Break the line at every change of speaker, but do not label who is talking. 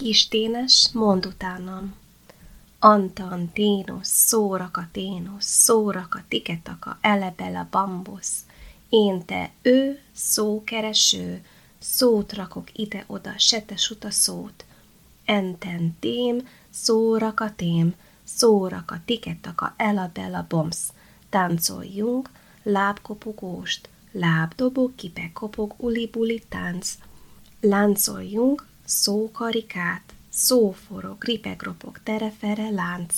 Kis ténes, mond utánam. Antanténos, szórakaténos, szóraka tiketaka, elebele bambusz. Én te ő, szókereső, szót rakok ide-oda, setes uta szót. Enten tém, szórakatém, szóraka, tiketaka, elabella bomsz. Táncoljunk, lábkopogóst, lábdobog, kipekopog, uli-buli tánc. Láncoljunk, szókarikát, szóforog, ripegropog, terefere, lánc.